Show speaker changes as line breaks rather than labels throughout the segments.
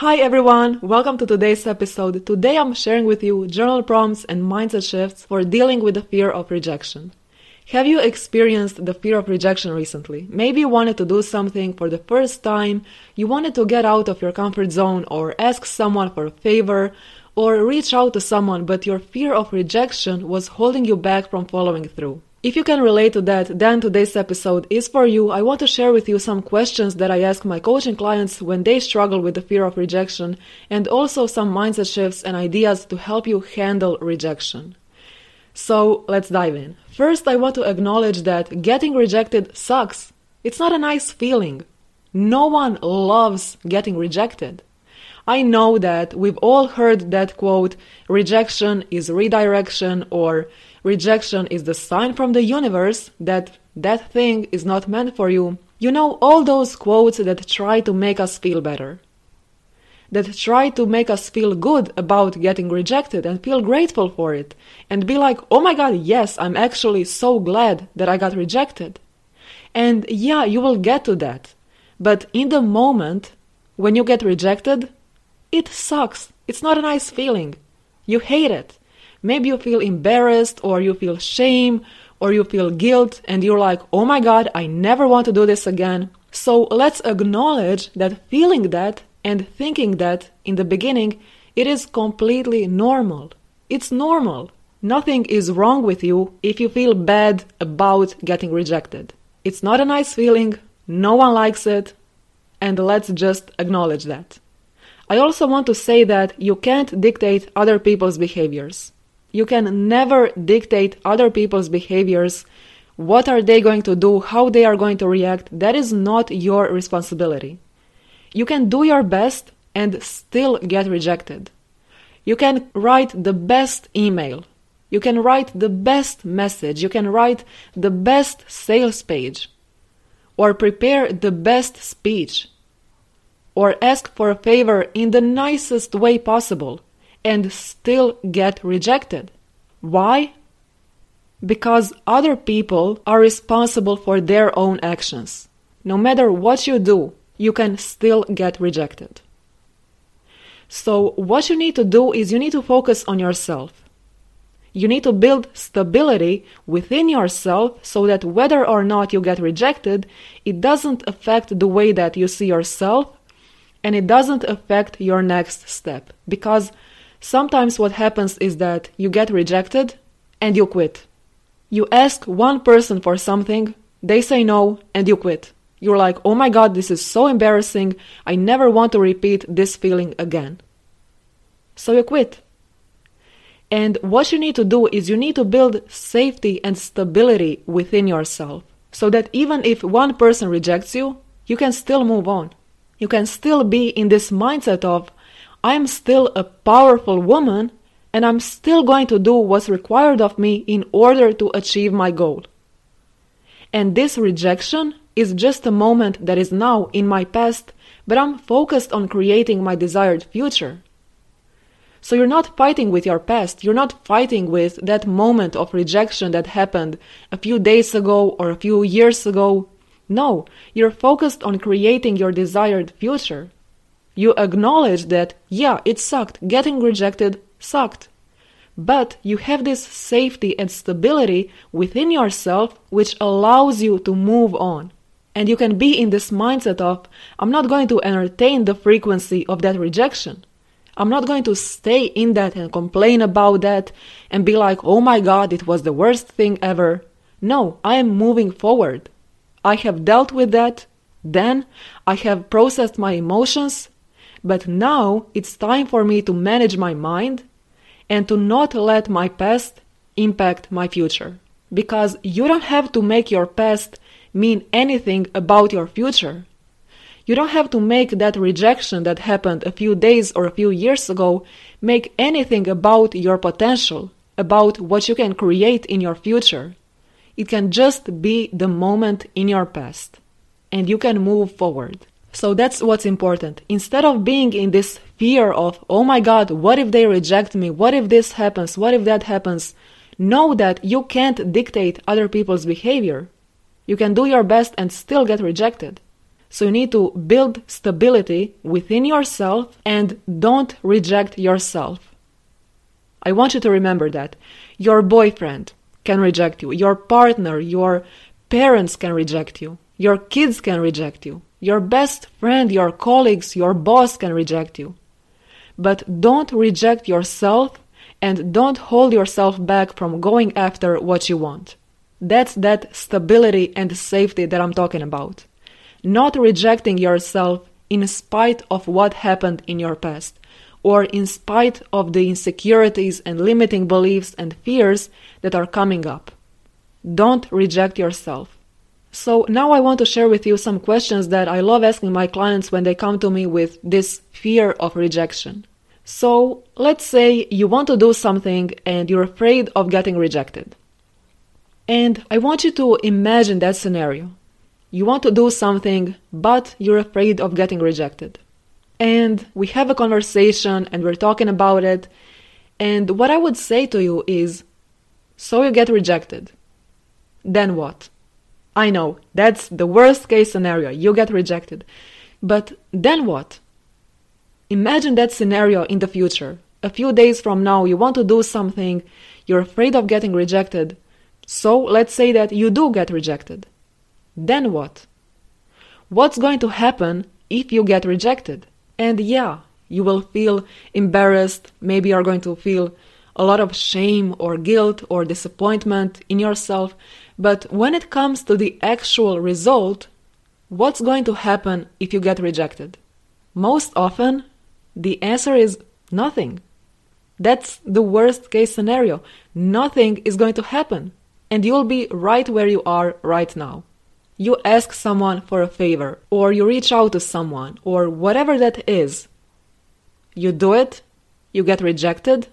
Hi everyone, welcome to today's episode. Today I'm sharing with you journal prompts and mindset shifts for dealing with the fear of rejection. Have you experienced the fear of rejection recently? Maybe you wanted to do something for the first time, you wanted to get out of your comfort zone or ask someone for a favor or reach out to someone, but your fear of rejection was holding you back from following through. If you can relate to that, then today's episode is for you. I want to share with you some questions that I ask my coaching clients when they struggle with the fear of rejection, and also some mindset shifts and ideas to help you handle rejection. So let's dive in. First, I want to acknowledge that getting rejected sucks. It's not a nice feeling. No one loves getting rejected. I know that we've all heard that quote, rejection is redirection, or rejection is the sign from the universe that that thing is not meant for you. You know, all those quotes that try to make us feel better. That try to make us feel good about getting rejected and feel grateful for it. And be like, oh my god, yes, I'm actually so glad that I got rejected. And yeah, you will get to that. But in the moment, when you get rejected, it sucks. It's not a nice feeling. You hate it. Maybe you feel embarrassed or you feel shame or you feel guilt and you're like, oh my god, I never want to do this again. So let's acknowledge that feeling that and thinking that in the beginning, it is completely normal. It's normal. Nothing is wrong with you if you feel bad about getting rejected. It's not a nice feeling, no one likes it, and let's just acknowledge that. I also want to say that you can't dictate other people's behaviors. You can never dictate other people's behaviors. What are they going to do? How they are going to react? That is not your responsibility. You can do your best and still get rejected. You can write the best email. You can write the best message. You can write the best sales page. Or prepare the best speech or ask for a favor in the nicest way possible and still get rejected. Why? Because other people are responsible for their own actions. No matter what you do, you can still get rejected. So, what you need to do is you need to focus on yourself. You need to build stability within yourself so that whether or not you get rejected, it doesn't affect the way that you see yourself and it doesn't affect your next step because sometimes what happens is that you get rejected and you quit. You ask one person for something, they say no, and you quit. You're like, oh my god, this is so embarrassing, I never want to repeat this feeling again. So you quit. And what you need to do is you need to build safety and stability within yourself so that even if one person rejects you, you can still move on you can still be in this mindset of, I'm still a powerful woman and I'm still going to do what's required of me in order to achieve my goal. And this rejection is just a moment that is now in my past, but I'm focused on creating my desired future. So you're not fighting with your past, you're not fighting with that moment of rejection that happened a few days ago or a few years ago no, you're focused on creating your desired future. You acknowledge that, yeah, it sucked, getting rejected sucked. But you have this safety and stability within yourself which allows you to move on. And you can be in this mindset of, I'm not going to entertain the frequency of that rejection. I'm not going to stay in that and complain about that and be like, oh my god, it was the worst thing ever. No, I am moving forward. I have dealt with that, then I have processed my emotions, but now it's time for me to manage my mind and to not let my past impact my future. Because you don't have to make your past mean anything about your future. You don't have to make that rejection that happened a few days or a few years ago make anything about your potential, about what you can create in your future. It can just be the moment in your past, and you can move forward. So that's what's important. Instead of being in this fear of, oh my god, what if they reject me? What if this happens? What if that happens? Know that you can't dictate other people's behavior. You can do your best and still get rejected. So you need to build stability within yourself and don't reject yourself. I want you to remember that. Your boyfriend can reject you, your partner, your parents can reject you, your kids can reject you. Your best friend, your colleagues, your boss can reject you. But don't reject yourself and don't hold yourself back from going after what you want. That's that stability and safety that I'm talking about. Not rejecting yourself in spite of what happened in your past, or in spite of the insecurities and limiting beliefs and fears that are coming up. Don't reject yourself. So now I want to share with you some questions that I love asking my clients when they come to me with this fear of rejection. So let's say you want to do something and you're afraid of getting rejected. And I want you to imagine that scenario. You want to do something, but you're afraid of getting rejected. And we have a conversation and we're talking about it. And what I would say to you is so you get rejected. Then what? I know, that's the worst case scenario. You get rejected. But then what? Imagine that scenario in the future. A few days from now, you want to do something, you're afraid of getting rejected. So let's say that you do get rejected. Then what? What's going to happen if you get rejected? And yeah, you will feel embarrassed. Maybe you're going to feel a lot of shame or guilt or disappointment in yourself. But when it comes to the actual result, what's going to happen if you get rejected? Most often, the answer is nothing. That's the worst case scenario. Nothing is going to happen, and you'll be right where you are right now. You ask someone for a favor, or you reach out to someone, or whatever that is. You do it, you get rejected,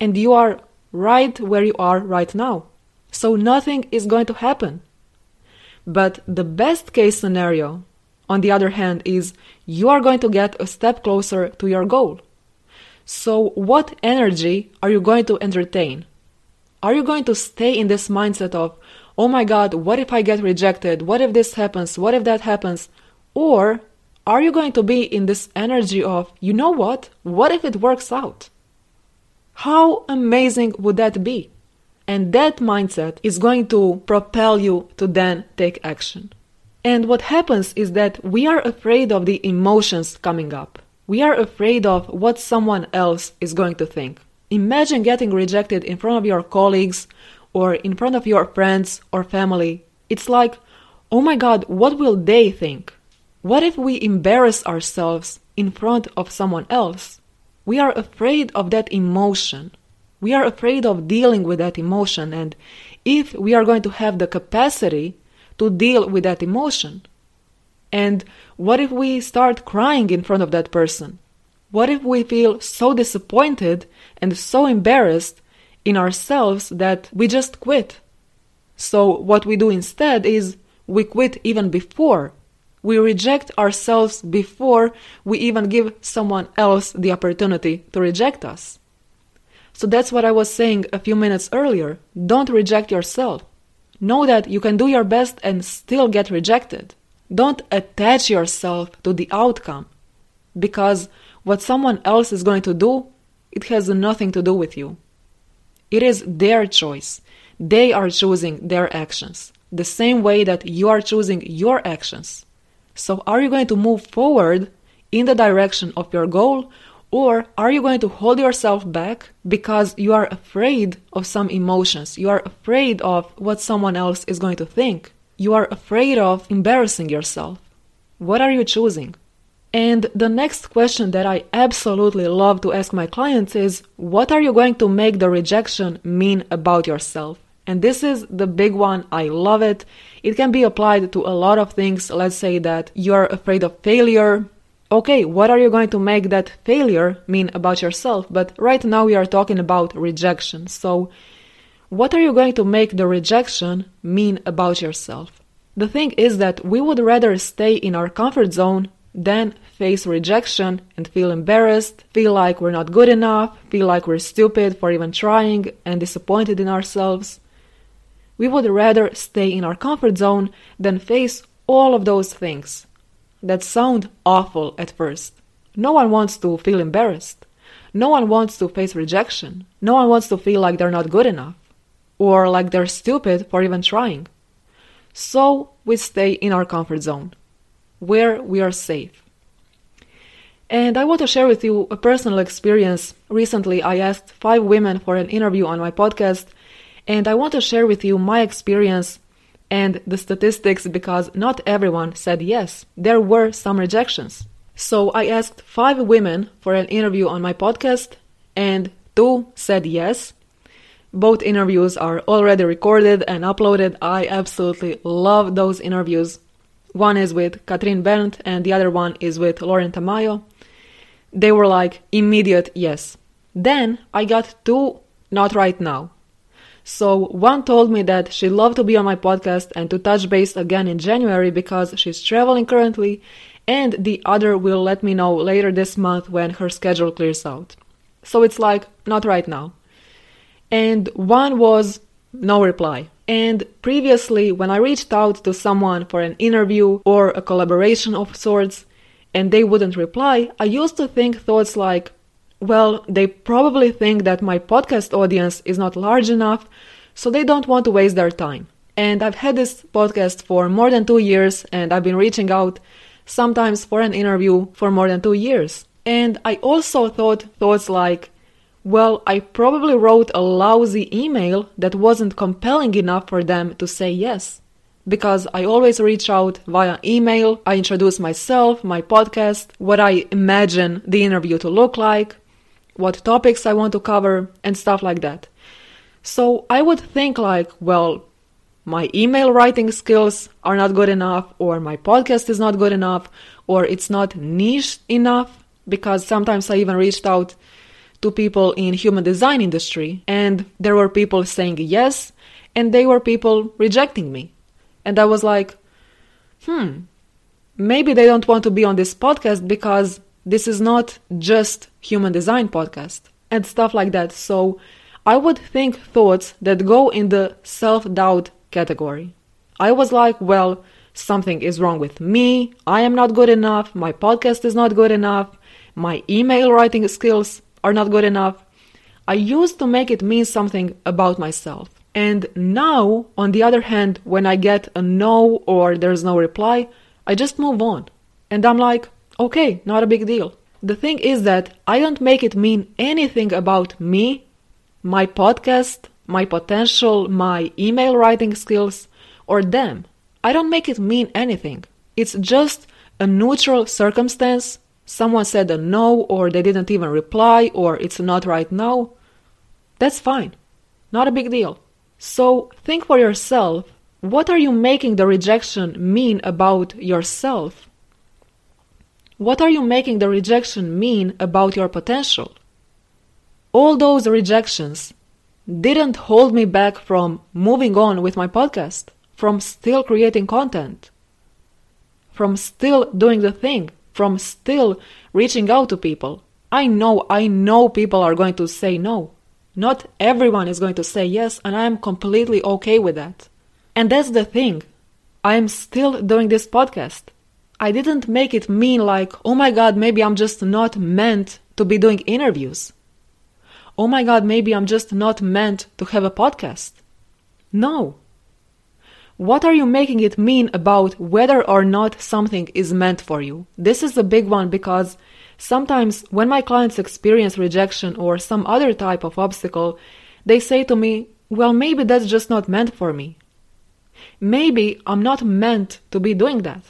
and you are right where you are right now so nothing is going to happen. But the best case scenario, on the other hand, is you are going to get a step closer to your goal. So, what energy are you going to entertain? Are you going to stay in this mindset of, oh my god, what if I get rejected? What if this happens? What if that happens? Or are you going to be in this energy of, you know what? What if it works out? How amazing would that be? And that mindset is going to propel you to then take action. And what happens is that we are afraid of the emotions coming up. We are afraid of what someone else is going to think. Imagine getting rejected in front of your colleagues or in front of your friends or family. It's like, oh my god, what will they think? What if we embarrass ourselves in front of someone else? We are afraid of that emotion. We are afraid of dealing with that emotion, and if we are going to have the capacity to deal with that emotion, and what if we start crying in front of that person? What if we feel so disappointed and so embarrassed in ourselves that we just quit? So, what we do instead is we quit even before. We reject ourselves before we even give someone else the opportunity to reject us. So that's what I was saying a few minutes earlier. Don't reject yourself. Know that you can do your best and still get rejected. Don't attach yourself to the outcome because what someone else is going to do, it has nothing to do with you. It is their choice. They are choosing their actions, the same way that you are choosing your actions. So, are you going to move forward in the direction of your goal, or are you going to hold yourself back because you are afraid of some emotions? You are afraid of what someone else is going to think. You are afraid of embarrassing yourself. What are you choosing? And the next question that I absolutely love to ask my clients is what are you going to make the rejection mean about yourself? And this is the big one. I love it. It can be applied to a lot of things. Let's say that you are afraid of failure, okay, what are you going to make that failure mean about yourself? But right now we are talking about rejection. So, what are you going to make the rejection mean about yourself? The thing is that we would rather stay in our comfort zone than face rejection and feel embarrassed, feel like we're not good enough, feel like we're stupid for even trying, and disappointed in ourselves. We would rather stay in our comfort zone than face all of those things that sound awful at first. No one wants to feel embarrassed. No one wants to face rejection. No one wants to feel like they're not good enough or like they're stupid for even trying. So we stay in our comfort zone where we are safe. And I want to share with you a personal experience. Recently, I asked five women for an interview on my podcast, and I want to share with you my experience and the statistics because not everyone said yes. There were some rejections. So I asked five women for an interview on my podcast, and two said yes. Both interviews are already recorded and uploaded. I absolutely love those interviews. One is with Katrin Berndt and the other one is with Lauren Tamayo. They were like immediate yes. Then I got two not right now. So one told me that she'd love to be on my podcast and to touch base again in January because she's traveling currently, and the other will let me know later this month when her schedule clears out. So it's like, not right now. And one was no reply. And previously, when I reached out to someone for an interview or a collaboration of sorts, and they wouldn't reply, I used to think thoughts like, well, they probably think that my podcast audience is not large enough, so they don't want to waste their time. And I've had this podcast for more than two years, and I've been reaching out sometimes for an interview for more than two years. And I also thought thoughts like, well, I probably wrote a lousy email that wasn't compelling enough for them to say yes. Because I always reach out via email, I introduce myself, my podcast, what I imagine the interview to look like, what topics I want to cover, and stuff like that. So I would think like, well, my email writing skills are not good enough, or my podcast is not good enough, or it's not niche enough, because sometimes I even reached out to people in human design industry and there were people saying yes and they were people rejecting me and i was like hmm maybe they don't want to be on this podcast because this is not just human design podcast and stuff like that so i would think thoughts that go in the self-doubt category i was like well something is wrong with me i am not good enough my podcast is not good enough my email writing skills are not good enough. I used to make it mean something about myself. And now, on the other hand, when I get a no or there's no reply, I just move on. And I'm like, okay, not a big deal. The thing is that I don't make it mean anything about me, my podcast, my potential, my email writing skills, or them. I don't make it mean anything. It's just a neutral circumstance someone said a no or they didn't even reply or it's not right now, that's fine. Not a big deal. So think for yourself what are you making the rejection mean about yourself? What are you making the rejection mean about your potential? All those rejections didn't hold me back from moving on with my podcast, from still creating content, from still doing the thing from still reaching out to people. I know, I know people are going to say no. Not everyone is going to say yes, and I am completely okay with that. And that's the thing. I am still doing this podcast. I didn't make it mean like, oh my god, maybe I'm just not meant to be doing interviews. Oh my god, maybe I'm just not meant to have a podcast. No. What are you making it mean about whether or not something is meant for you? This is a big one because sometimes when my clients experience rejection or some other type of obstacle, they say to me, Well, maybe that's just not meant for me. Maybe I'm not meant to be doing that.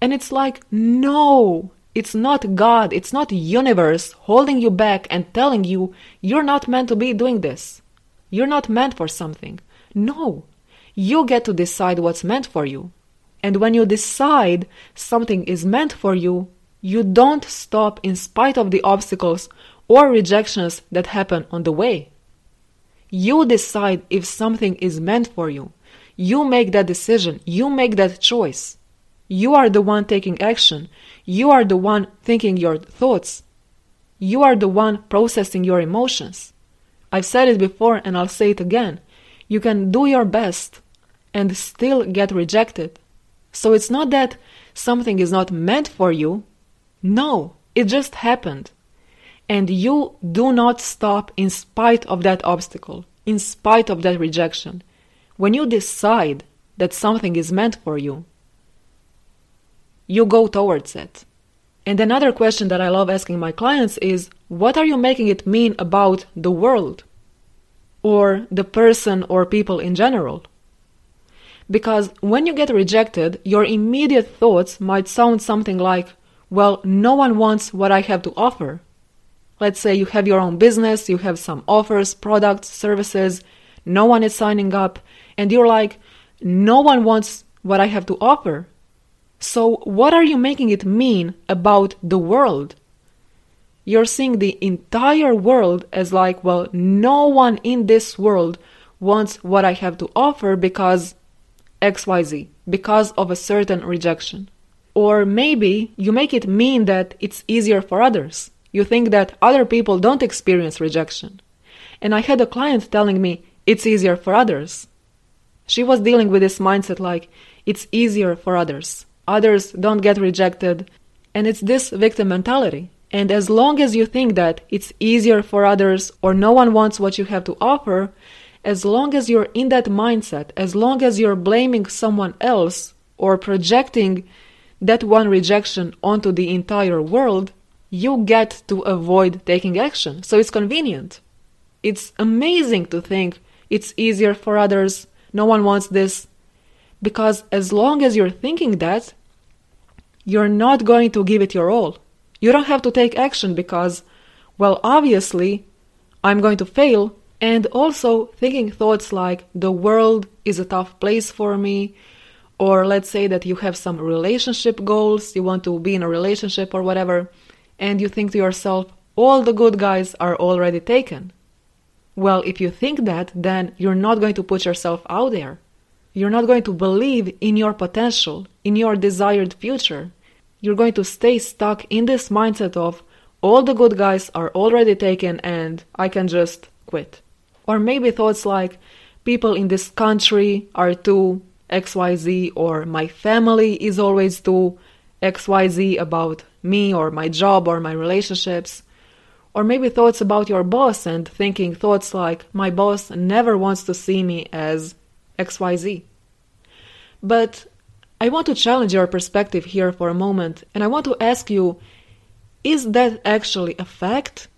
And it's like, no, it's not God, it's not universe holding you back and telling you you're not meant to be doing this. You're not meant for something. No, you get to decide what's meant for you. And when you decide something is meant for you, You don't stop in spite of the obstacles or rejections that happen on the way. You decide if something is meant for you. You make that decision. You make that choice. You are the one taking action. You are the one thinking your thoughts. You are the one processing your emotions. I've said it before and I'll say it again. You can do your best and still get rejected. So it's not that something is not meant for you. No, it just happened. And you do not stop in spite of that obstacle, in spite of that rejection. When you decide that something is meant for you, you go towards it. And another question that I love asking my clients is what are you making it mean about the world? Or the person or people in general? Because when you get rejected, your immediate thoughts might sound something like, well, no one wants what I have to offer. Let's say you have your own business, you have some offers, products, services, no one is signing up, and you're like, no one wants what I have to offer. So, what are you making it mean about the world? You're seeing the entire world as like, well, no one in this world wants what I have to offer because XYZ, because of a certain rejection. Or maybe you make it mean that it's easier for others. You think that other people don't experience rejection. And I had a client telling me it's easier for others. She was dealing with this mindset like it's easier for others. Others don't get rejected. And it's this victim mentality. And as long as you think that it's easier for others or no one wants what you have to offer, as long as you're in that mindset, as long as you're blaming someone else or projecting that one rejection onto the entire world, you get to avoid taking action. So it's convenient. It's amazing to think it's easier for others, no one wants this. Because as long as you're thinking that, you're not going to give it your all. You don't have to take action because, well, obviously, I'm going to fail. And also thinking thoughts like, the world is a tough place for me, or let's say that you have some relationship goals, you want to be in a relationship or whatever, and you think to yourself, all the good guys are already taken. Well, if you think that, then you're not going to put yourself out there. You're not going to believe in your potential, in your desired future. You're going to stay stuck in this mindset of all the good guys are already taken and I can just quit. Or maybe thoughts like people in this country are too XYZ or my family is always too XYZ about me or my job or my relationships. Or maybe thoughts about your boss and thinking thoughts like, my boss never wants to see me as XYZ. But I want to challenge your perspective here for a moment and I want to ask you is that actually a fact?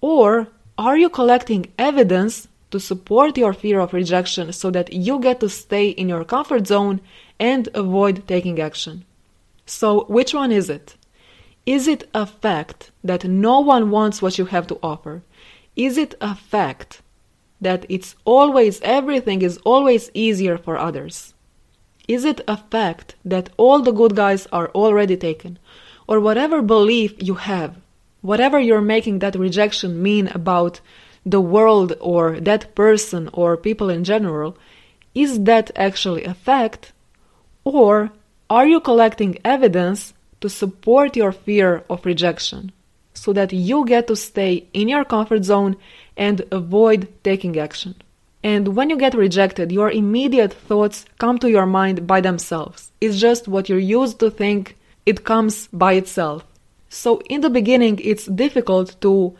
Or are you collecting evidence to support your fear of rejection so that you get to stay in your comfort zone and avoid taking action? So, which one is it? Is it a fact that no one wants what you have to offer? Is it a fact that it's always, everything is always easier for others? Is it a fact that all the good guys are already taken? Or whatever belief you have, whatever you're making that rejection mean about the world or that person or people in general, is that actually a fact? Or are you collecting evidence to support your fear of rejection so that you get to stay in your comfort zone and avoid taking action. And when you get rejected, your immediate thoughts come to your mind by themselves. It's just what you're used to think, it comes by itself. So, in the beginning, it's difficult to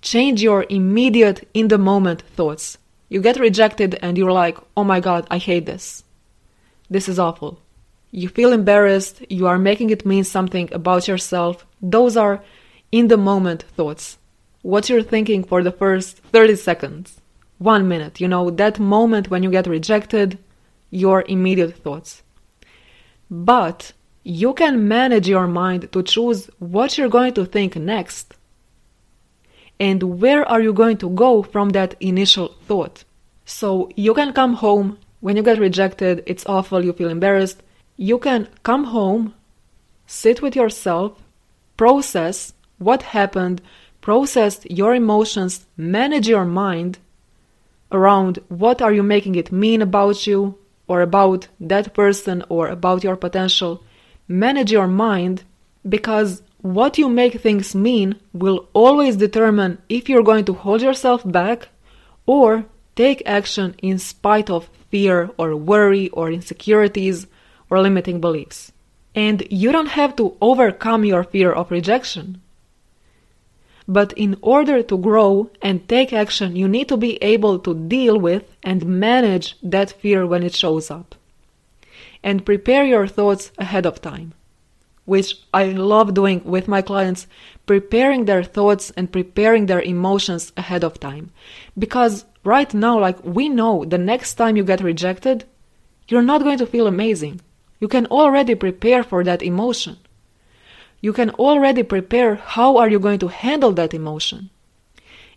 change your immediate, in the moment thoughts. You get rejected and you're like, oh my god, I hate this. This is awful you feel embarrassed, you are making it mean something about yourself. Those are in the moment thoughts. What you're thinking for the first 30 seconds, one minute, you know, that moment when you get rejected, your immediate thoughts. But you can manage your mind to choose what you're going to think next. And where are you going to go from that initial thought? So you can come home when you get rejected, it's awful, you feel embarrassed you can come home, sit with yourself, process what happened, process your emotions, manage your mind around what are you making it mean about you or about that person or about your potential. Manage your mind because what you make things mean will always determine if you're going to hold yourself back or take action in spite of fear or worry or insecurities or limiting beliefs. And you don't have to overcome your fear of rejection. But in order to grow and take action, you need to be able to deal with and manage that fear when it shows up. And prepare your thoughts ahead of time, which I love doing with my clients, preparing their thoughts and preparing their emotions ahead of time. Because right now, like we know the next time you get rejected, you're not going to feel amazing. You can already prepare for that emotion you can already prepare how are you going to handle that emotion.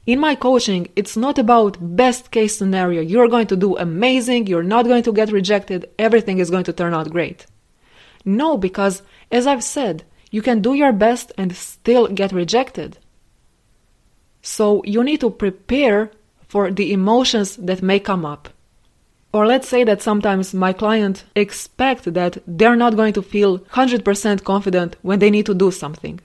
In my coaching, it's not about best case scenario. You're going to do amazing, you're not going to get rejected, everything is going to turn out great. No, because as I've said, you can do your best and still get rejected. So you need to prepare for the emotions that may come up. Or let's say that sometimes my client expect that they're not going to feel 100% confident when they need to do something.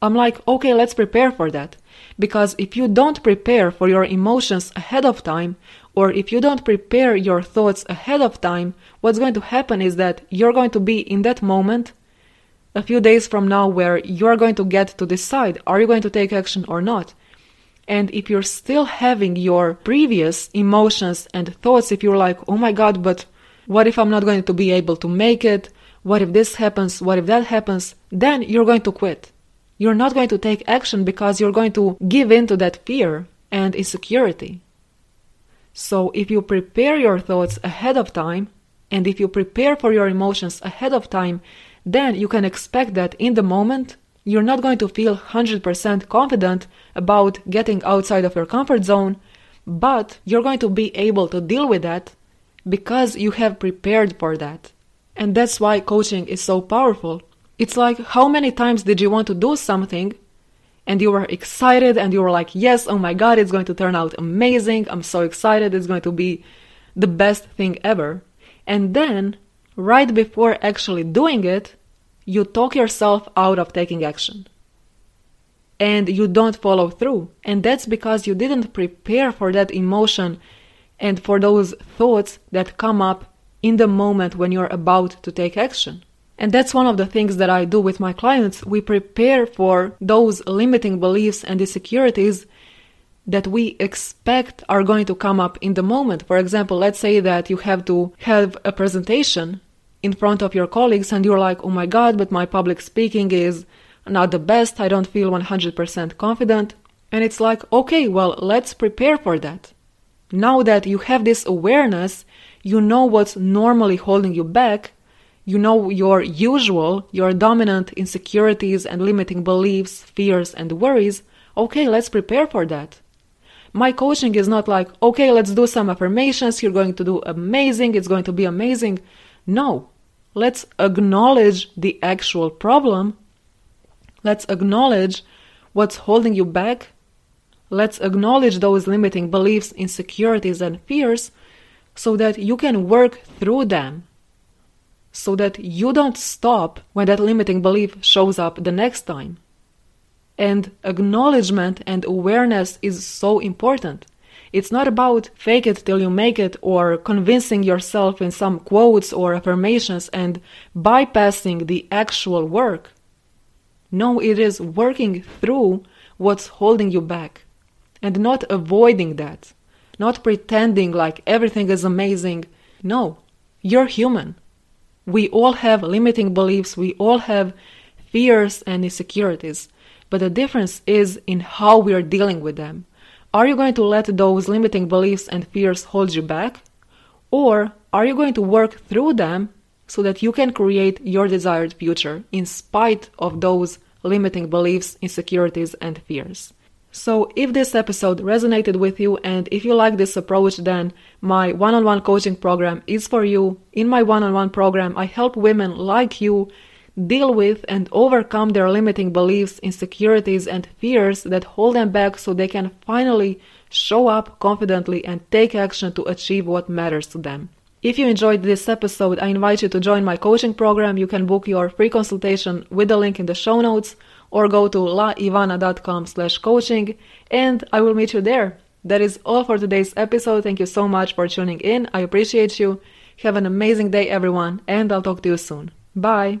I'm like, okay, let's prepare for that. Because if you don't prepare for your emotions ahead of time, or if you don't prepare your thoughts ahead of time, what's going to happen is that you're going to be in that moment a few days from now where you're going to get to decide are you going to take action or not. And if you're still having your previous emotions and thoughts, if you're like, oh my God, but what if I'm not going to be able to make it? What if this happens? What if that happens? Then you're going to quit. You're not going to take action because you're going to give in to that fear and insecurity. So if you prepare your thoughts ahead of time, and if you prepare for your emotions ahead of time, then you can expect that in the moment you're not going to feel 100% confident about getting outside of your comfort zone, but you're going to be able to deal with that because you have prepared for that. And that's why coaching is so powerful. It's like, how many times did you want to do something and you were excited and you were like, yes, oh my god, it's going to turn out amazing. I'm so excited. It's going to be the best thing ever. And then, right before actually doing it, you talk yourself out of taking action. And you don't follow through. And that's because you didn't prepare for that emotion and for those thoughts that come up in the moment when you're about to take action. And that's one of the things that I do with my clients. We prepare for those limiting beliefs and insecurities that we expect are going to come up in the moment. For example, let's say that you have to have a presentation in front of your colleagues and you're like, oh my god, but my public speaking is not the best, I don't feel 100% confident. And it's like, okay, well, let's prepare for that. Now that you have this awareness, you know what's normally holding you back, you know your usual, your dominant insecurities and limiting beliefs, fears, and worries. Okay, let's prepare for that. My coaching is not like, okay, let's do some affirmations, you're going to do amazing, it's going to be amazing. No, let's acknowledge the actual problem. Let's acknowledge what's holding you back. Let's acknowledge those limiting beliefs, insecurities, and fears so that you can work through them. So that you don't stop when that limiting belief shows up the next time. And acknowledgement and awareness is so important. It's not about fake it till you make it or convincing yourself in some quotes or affirmations and bypassing the actual work. No, it is working through what's holding you back and not avoiding that, not pretending like everything is amazing. No, you're human. We all have limiting beliefs, we all have fears and insecurities, but the difference is in how we are dealing with them. Are you going to let those limiting beliefs and fears hold you back? Or are you going to work through them so that you can create your desired future in spite of those limiting beliefs, insecurities, and fears? So, if this episode resonated with you and if you like this approach, then my one on one coaching program is for you. In my one on one program, I help women like you deal with and overcome their limiting beliefs, insecurities, and fears that hold them back so they can finally show up confidently and take action to achieve what matters to them. If you enjoyed this episode, I invite you to join my coaching program. You can book your free consultation with the link in the show notes or go to laivana.com slash coaching and I will meet you there. That is all for today's episode. Thank you so much for tuning in. I appreciate you. Have an amazing day, everyone, and I'll talk to you soon. Bye.